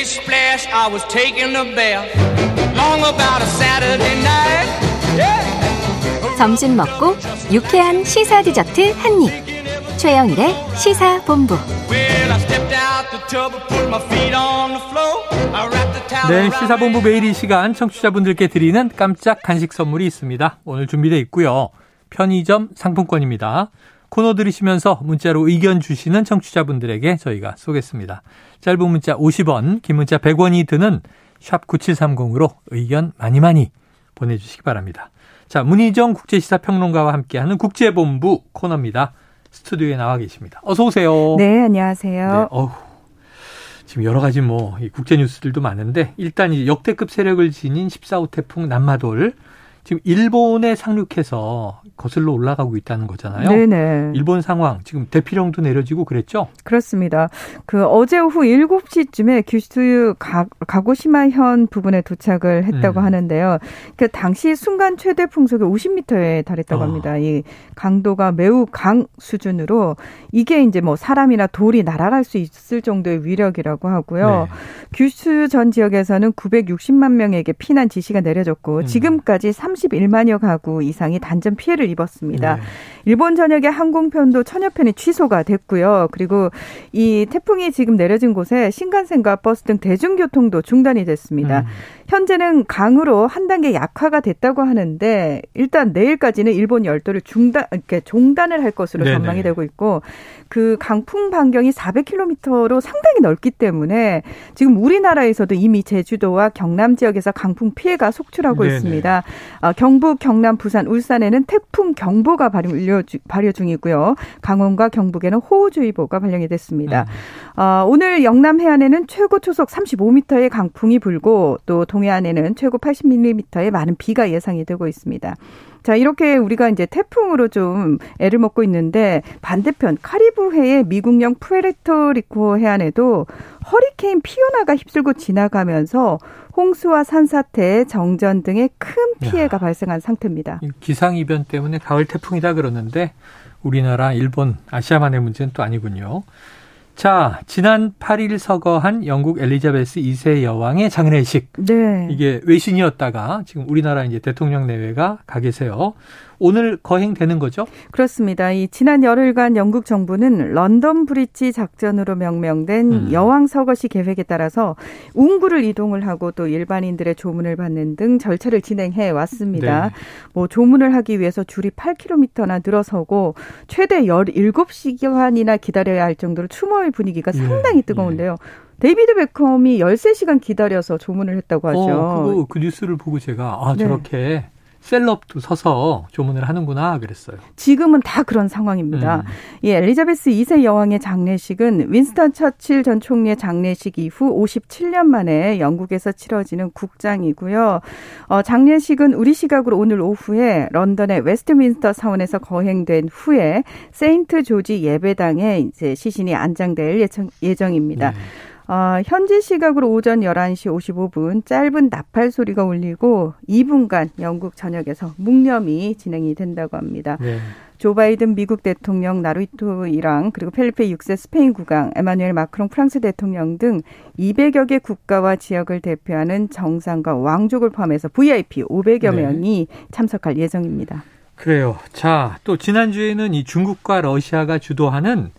big splash, I was taking a bath. Long about a Saturday night. Yeah. 점심 먹고 유쾌한 시사 디저트 한 입. 최영일의 시사 본부. 네, 시사본부 매일 이 시간 청취자분들께 드리는 깜짝 간식 선물이 있습니다. 오늘 준비되어 있고요. 편의점 상품권입니다. 코너 들으시면서 문자로 의견 주시는 청취자분들에게 저희가 쏘겠습니다. 짧은 문자 50원, 긴 문자 100원이 드는 샵 9730으로 의견 많이 많이 보내주시기 바랍니다. 자, 문희정 국제시사평론가와 함께하는 국제본부 코너입니다. 스튜디오에 나와 계십니다. 어서 오세요. 네, 안녕하세요. 네, 어후. 지금 여러 가지 뭐 국제 뉴스들도 많은데 일단 이 역대급 세력을 지닌 14호 태풍 남마돌 지금 일본에 상륙해서 거슬러 올라가고 있다는 거잖아요. 네네. 일본 상황 지금 대피령도 내려지고 그랬죠? 그렇습니다. 그 어제 오후 7시쯤에 규슈 가, 가고시마현 부근에 도착을 했다고 음. 하는데요. 그 당시 순간 최대 풍속이 50m에 달했다고 어. 합니다. 이 강도가 매우 강 수준으로 이게 이제 뭐 사람이나 돌이 날아갈 수 있을 정도의 위력이라고 하고요. 네. 규슈 전 지역에서는 960만 명에게 피난 지시가 내려졌고 음. 지금까지 31만여 가구 이상이 단전 피해를 입었습니다. 네. 일본 전역의 항공편도 천여 편이 취소가 됐고요. 그리고 이 태풍이 지금 내려진 곳에 신간센과 버스 등 대중교통도 중단이 됐습니다. 음. 현재는 강으로 한 단계 약화가 됐다고 하는데 일단 내일까지는 일본 열도를 중단 이렇게 종단을 할 것으로 네네. 전망이 되고 있고 그 강풍 반경이 400km로 상당히 넓기 때문에 지금 우리나라에서도 이미 제주도와 경남 지역에서 강풍 피해가 속출하고 네네. 있습니다. 아, 경북, 경남, 부산, 울산에는 태풍 경보가 발효, 중이고요. 강원과 경북에는 호우주의보가 발령이 됐습니다. 음. 아, 오늘 영남 해안에는 최고 초속 35m의 강풍이 불고 또 동 해안에는 최고 80mm의 많은 비가 예상이 되고 있습니다. 자, 이렇게 우리가 이제 태풍으로 좀 애를 먹고 있는데 반대편 카리브해의 미국령 푸에르토리코 해안에도 허리케인 피오나가 휩쓸고 지나가면서 홍수와 산사태, 정전 등의 큰 피해가 발생한 상태입니다. 이 기상 이변 때문에 가을 태풍이다 그러는데 우리나라, 일본, 아시아만의 문제는 또 아니군요. 자, 지난 8일 서거한 영국 엘리자베스 2세 여왕의 장례식. 네. 이게 외신이었다가 지금 우리나라 이제 대통령 내외가 가 계세요. 오늘 거행되는 거죠? 그렇습니다. 이 지난 열흘간 영국 정부는 런던 브릿지 작전으로 명명된 음. 여왕 서거시 계획에 따라서 운구를 이동을 하고 또 일반인들의 조문을 받는 등 절차를 진행해 왔습니다. 네. 뭐 조문을 하기 위해서 줄이 8km나 늘어서고 최대 17시간이나 기다려야 할 정도로 추모의 분위기가 예, 상당히 뜨거운데요. 데이비드 베컴이 13시간 기다려서 조문을 했다고 하죠. 어, 그거 그 뉴스를 보고 제가 아 네. 저렇게 셀럽도 서서 조문을 하는구나 그랬어요. 지금은 다 그런 상황입니다. 음. 이 엘리자베스 2세 여왕의 장례식은 윈스턴 처칠 전 총리의 장례식 이후 57년 만에 영국에서 치러지는 국장이고요. 어, 장례식은 우리 시각으로 오늘 오후에 런던의 웨스트민스터 사원에서 거행된 후에 세인트 조지 예배당에 이제 시신이 안장될 예정, 예정입니다. 네. 어, 현지 시각으로 오전 11시 55분 짧은 나팔 소리가 울리고 2분간 영국 전역에서 묵념이 진행이 된다고 합니다. 네. 조 바이든 미국 대통령 나루히토 일왕 그리고 펠리페 6세 스페인 국왕 에마누엘 마크롱 프랑스 대통령 등 200여 개 국가와 지역을 대표하는 정상과 왕족을 포함해서 VIP 500여 네. 명이 참석할 예정입니다. 그래요. 자, 또 지난주에는 이 중국과 러시아가 주도하는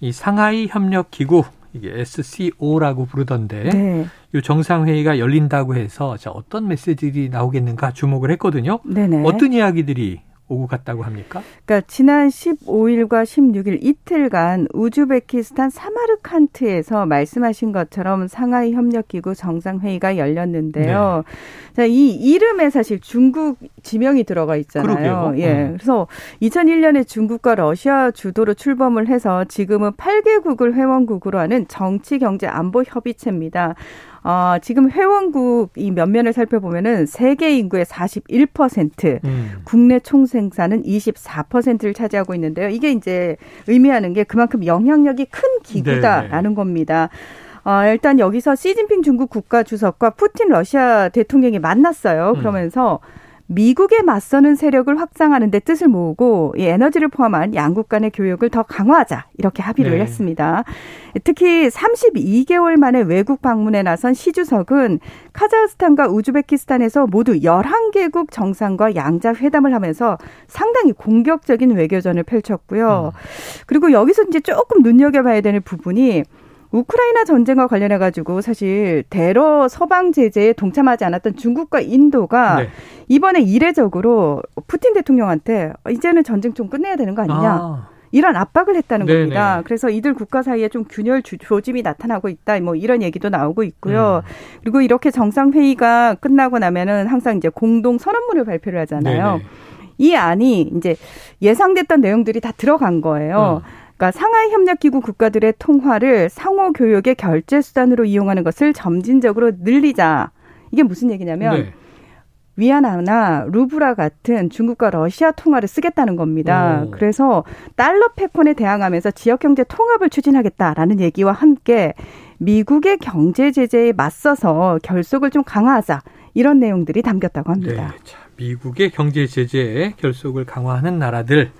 이 상하이 협력 기구 이게 SCO라고 부르던데 네. 이 정상회의가 열린다고 해서 자, 어떤 메시지들이 나오겠는가 주목을 했거든요. 네네. 어떤 이야기들이 오고 갔다고 합니까? 그러니까 지난 15일과 16일 이틀간 우즈베키스탄 사마르칸트에서 말씀하신 것처럼 상하이 협력기구 정상회의가 열렸는데요. 네. 자, 이 이름에 사실 중국 지명이 들어가 있잖아요. 그러게요. 예. 음. 그래서 2001년에 중국과 러시아 주도로 출범을 해서 지금은 8개국을 회원국으로 하는 정치 경제 안보 협의체입니다. 어, 지금 회원국 이 면면을 살펴보면은 세계 인구의 41%, 음. 국내 총 생산은 24%를 차지하고 있는데요. 이게 이제 의미하는 게 그만큼 영향력이 큰 기구다라는 겁니다. 어, 일단 여기서 시진핑 중국 국가 주석과 푸틴 러시아 대통령이 만났어요. 음. 그러면서 미국에 맞서는 세력을 확장하는 데 뜻을 모으고 이 에너지를 포함한 양국 간의 교역을 더 강화하자 이렇게 합의를 네. 했습니다. 특히 32개월 만에 외국 방문에 나선 시 주석은 카자흐스탄과 우즈베키스탄에서 모두 11개국 정상과 양자 회담을 하면서 상당히 공격적인 외교전을 펼쳤고요. 그리고 여기서 이제 조금 눈여겨봐야 되는 부분이 우크라이나 전쟁과 관련해 가지고 사실 대러 서방 제재에 동참하지 않았던 중국과 인도가 네. 이번에 이례적으로 푸틴 대통령한테 이제는 전쟁 좀 끝내야 되는 거 아니냐. 아, 이런 압박을 했다는 네네. 겁니다. 그래서 이들 국가 사이에 좀 균열 주- 조짐이 나타나고 있다. 뭐 이런 얘기도 나오고 있고요. 음. 그리고 이렇게 정상 회의가 끝나고 나면은 항상 이제 공동 선언문을 발표를 하잖아요. 네네. 이 안이 이제 예상됐던 내용들이 다 들어간 거예요. 음. 그러니까 상하이 협력 기구 국가들의 통화를 상호 교역의 결제 수단으로 이용하는 것을 점진적으로 늘리자. 이게 무슨 얘기냐면 네. 위안화나 루브라 같은 중국과 러시아 통화를 쓰겠다는 겁니다. 오. 그래서 달러 패권에 대항하면서 지역 경제 통합을 추진하겠다라는 얘기와 함께 미국의 경제 제재에 맞서서 결속을 좀 강화하자 이런 내용들이 담겼다고 네. 합니다. 자, 미국의 경제 제재에 결속을 강화하는 나라들.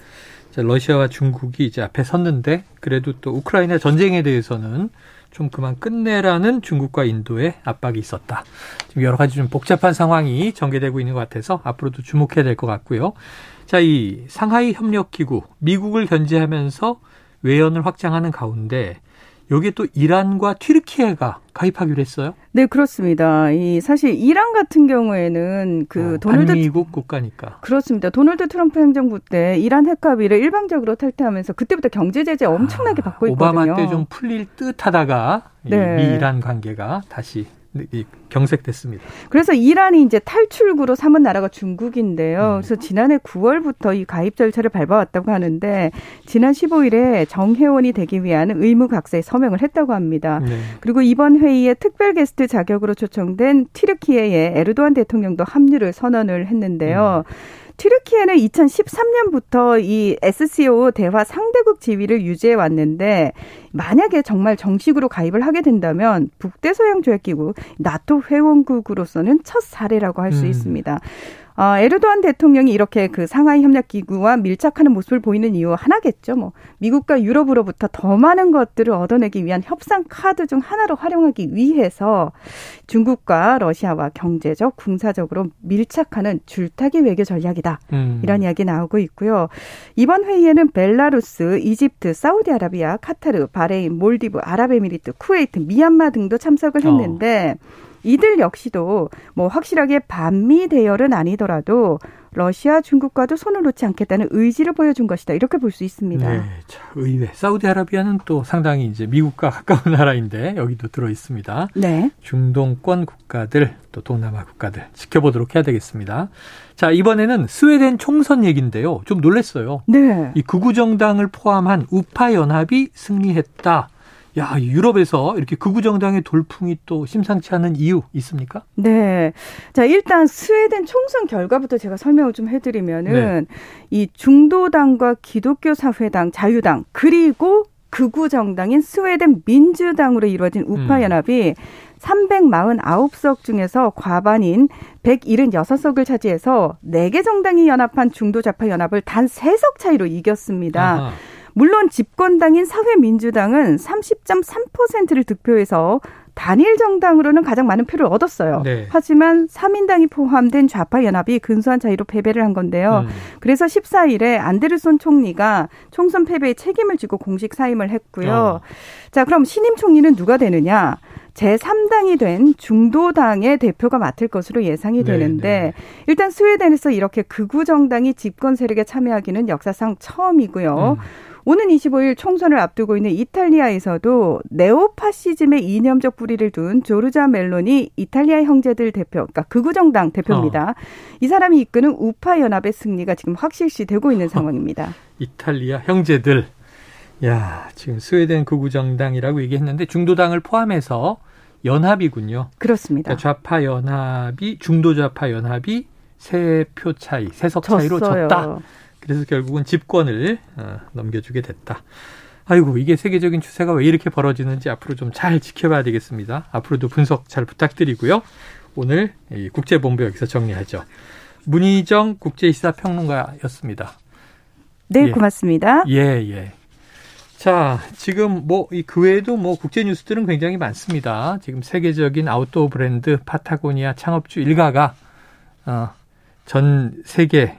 자, 러시아와 중국이 이제 앞에 섰는데 그래도 또 우크라이나 전쟁에 대해서는 좀 그만 끝내라는 중국과 인도의 압박이 있었다. 지금 여러 가지 좀 복잡한 상황이 전개되고 있는 것 같아서 앞으로도 주목해야 될 것 같고요. 자, 이 상하이 협력 기구 미국을 견제하면서 외연을 확장하는 가운데 여기에 또 이란과 튀르키예가 가입하기로 했어요. 네, 그렇습니다. 이 사실 이란 같은 경우에는 그 어, 도널드 반미국 국가니까. 그렇습니다. 도널드 트럼프 행정부 때 이란 핵 합의를 일방적으로 탈퇴하면서 그때부터 경제 제재 엄청나게 아, 받고 있거든요. 오바마 때 좀 풀릴 듯하다가 이 네. 미 이란 관계가 다시 이 경색됐습니다. 그래서 이란이 이제 탈출구로 삼은 나라가 중국인데요. 음. 그래서 지난해 9월부터 이 가입 절차를 밟아왔다고 하는데 지난 15일에 정회원이 되기 위한 의무 각서에 서명을 했다고 합니다. 네. 그리고 이번 회의에 특별 게스트 자격으로 초청된 튀르키예의 에르도안 대통령도 합류를 선언을 했는데요. 튀르키예는 2013년부터 이 SCO 대화 상대국 지위를 유지해 왔는데 만약에 정말 정식으로 가입을 하게 된다면 북대서양 조약기구 나토 회원국으로서는 첫 사례라고 할수 음. 있습니다. 어, 에르도안 대통령이 이렇게 그 상하이 협력 기구와 밀착하는 모습을 보이는 이유 하나겠죠. 뭐 미국과 유럽으로부터 더 많은 것들을 얻어내기 위한 협상 카드 중 하나로 활용하기 위해서 중국과 러시아와 경제적, 군사적으로 밀착하는 줄타기 외교 전략이다. 음. 이런 이야기 나오고 있고요. 이번 회의에는 벨라루스, 이집트, 사우디아라비아, 카타르, 바레인, 몰디브, 아랍에미리트, 쿠웨이트, 미얀마 등도 참석을 했는데 이들 역시도 뭐 확실하게 반미 대열은 아니더라도 러시아, 중국과도 손을 놓지 않겠다는 의지를 보여준 것이다. 이렇게 볼 수 있습니다. 네, 자, 의외. 사우디아라비아는 또 상당히 이제 미국과 가까운 나라인데 여기도 들어 있습니다. 네. 중동권 국가들 또 동남아 국가들 지켜보도록 해야 되겠습니다. 자, 이번에는 스웨덴 총선 얘기인데요. 좀 놀랐어요. 네. 이 극우 정당을 포함한 우파 연합이 승리했다. 야, 유럽에서 이렇게 극우 정당의 돌풍이 또 심상치 않은 이유 있습니까? 네. 자, 일단 스웨덴 총선 결과부터 제가 설명을 좀 해드리면은 네. 이 중도당과 기독교 사회당, 자유당 그리고 극우 정당인 스웨덴 민주당으로 이루어진 우파 음. 연합이 349석 중에서 과반인 176석을 차지해서 4개 정당이 연합한 중도좌파 연합을 단 3석 차이로 이겼습니다. 아하. 물론 집권당인 사회민주당은 30.3%를 득표해서 단일 정당으로는 가장 많은 표를 얻었어요. 네. 하지만 3인당이 포함된 좌파 연합이 근소한 차이로 패배를 한 건데요. 음. 그래서 14일에 안데르손 총리가 총선 패배의 책임을 지고 공식 사임을 했고요. 어. 자, 그럼 신임 총리는 누가 되느냐? 제3당이 된 중도당의 대표가 맡을 것으로 예상이 네, 되는데 네. 일단 스웨덴에서 이렇게 극우 정당이 집권 세력에 참여하기는 역사상 처음이고요. 음. 오는 25일 총선을 앞두고 있는 이탈리아에서도 네오파시즘의 이념적 뿌리를 둔 조르자 멜로니 이탈리아 형제들 대표, 그러니까 극우 정당 대표입니다. 어. 이 사람이 이끄는 우파 연합의 승리가 지금 확실시 되고 있는 상황입니다. 이탈리아 형제들. 야, 지금 스웨덴 극우 정당이라고 얘기했는데 중도당을 포함해서 연합이군요. 그렇습니다. 그러니까 좌파 연합이 중도 좌파 연합이 세 표 차이, 세석 차이로. 졌다. 그래서 결국은 집권을 어, 넘겨주게 됐다. 아이고 이게 세계적인 추세가 왜 이렇게 벌어지는지 앞으로 좀 잘 지켜봐야 되겠습니다. 앞으로도 분석 잘 부탁드리고요. 오늘 이 국제본부 여기서 정리하죠. 문희정 국제시사평론가였습니다. 네, 예. 고맙습니다. 예, 예. 자, 지금 뭐, 이그 외에도 뭐 국제 뉴스들은 굉장히 많습니다. 지금 세계적인 아웃도어 브랜드 파타고니아 창업주 일가가, 어, 전 세계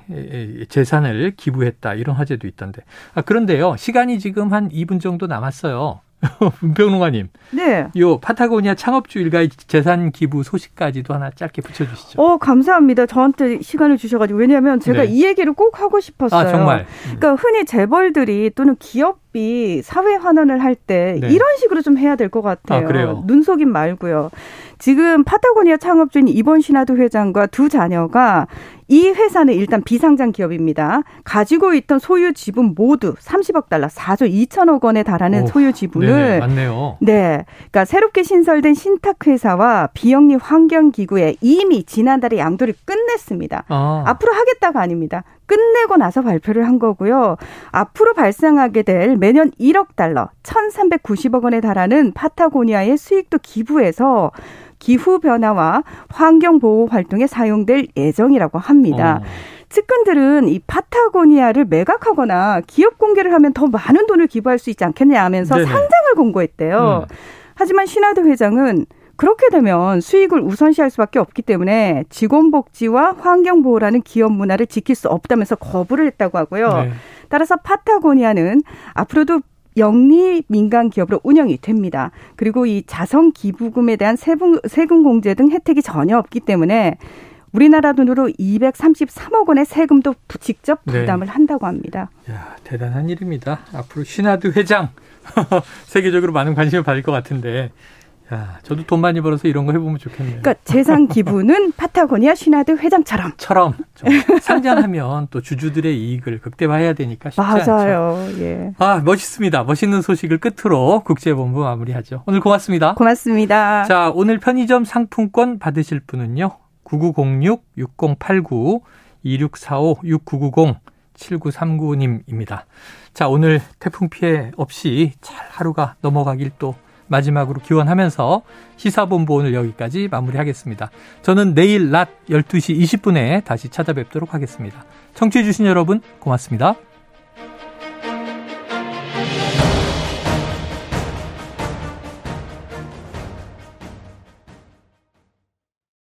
재산을 기부했다. 이런 화제도 있던데. 아, 그런데요. 시간이 지금 한 2분 정도 남았어요. 문평론가님. 네. 요 파타고니아 창업주 일가의 재산 기부 소식까지도 하나 짧게 붙여주시죠. 어, 감사합니다. 저한테 시간을 주셔가지고. 왜냐하면 제가 네. 이 얘기를 꼭 하고 싶었어요. 아, 정말. 그러니까 흔히 재벌들이 또는 기업 이 사회 환원을 할때 네. 이런 식으로 좀 해야 될 것 같아요. 아, 그래요? 눈속임 말고요. 지금 파타고니아 창업주인 이번 신하드 회장과 두 자녀가 이 회사는 일단 비상장 기업입니다. 가지고 있던 소유 지분 모두 30억 달러, 4조 2천억 원에 달하는 오, 소유 지분을 네네, 맞네요. 네. 그러니까 새롭게 신설된 신탁 회사와 비영리 환경 기구에 이미 지난달에 양도를 끝냈습니다. 아, 앞으로 하겠다가 아닙니다. 끝내고 나서 발표를 한 거고요. 앞으로 발생하게 될 매년 1억 달러, 1,390억 원에 달하는 파타고니아의 수익도 기부해서 기후 변화와 환경 보호 활동에 사용될 예정이라고 합니다. 어. 측근들은 이 파타고니아를 매각하거나 기업 공개를 하면 더 많은 돈을 기부할 수 있지 않겠냐 하면서 네네. 상장을 공고했대요. 음. 하지만 신하드 회장은 그렇게 되면 수익을 우선시할 수밖에 없기 때문에 직원 복지와 환경 보호라는 기업 문화를 지킬 수 없다면서 거부를 했다고 하고요. 네. 따라서 파타고니아는 앞으로도 영리 민간 기업으로 운영이 됩니다. 그리고 이 자선 기부금에 대한 세금, 세금 공제 등 혜택이 전혀 없기 때문에 우리나라 돈으로 233억 원의 세금도 부- 직접 네. 부담을 한다고 합니다. 야, 대단한 일입니다. 앞으로 신하드 회장 세계적으로 많은 관심을 받을 것 같은데. 야, 저도 돈 많이 벌어서 이런 거 해보면 좋겠네요. 그러니까 재산 기부는 파타고니아 신하드 회장처럼 처럼 좀 상장하면 또 주주들의 이익을 극대화해야 되니까 쉽지 않죠. 맞아요. 예. 아, 멋있습니다. 멋있는 소식을 끝으로 국제본부 마무리하죠. 오늘 고맙습니다. 고맙습니다. 자, 오늘 편의점 상품권 받으실 분은요. 9906-6089-2645-6990 7939님입니다. 자, 오늘 태풍 피해 없이 잘 하루가 넘어가길 또 마지막으로 기원하면서 시사본부 오늘 여기까지 마무리하겠습니다. 저는 내일 낮 12시 20분에 다시 찾아뵙도록 하겠습니다. 청취해주신 여러분 고맙습니다.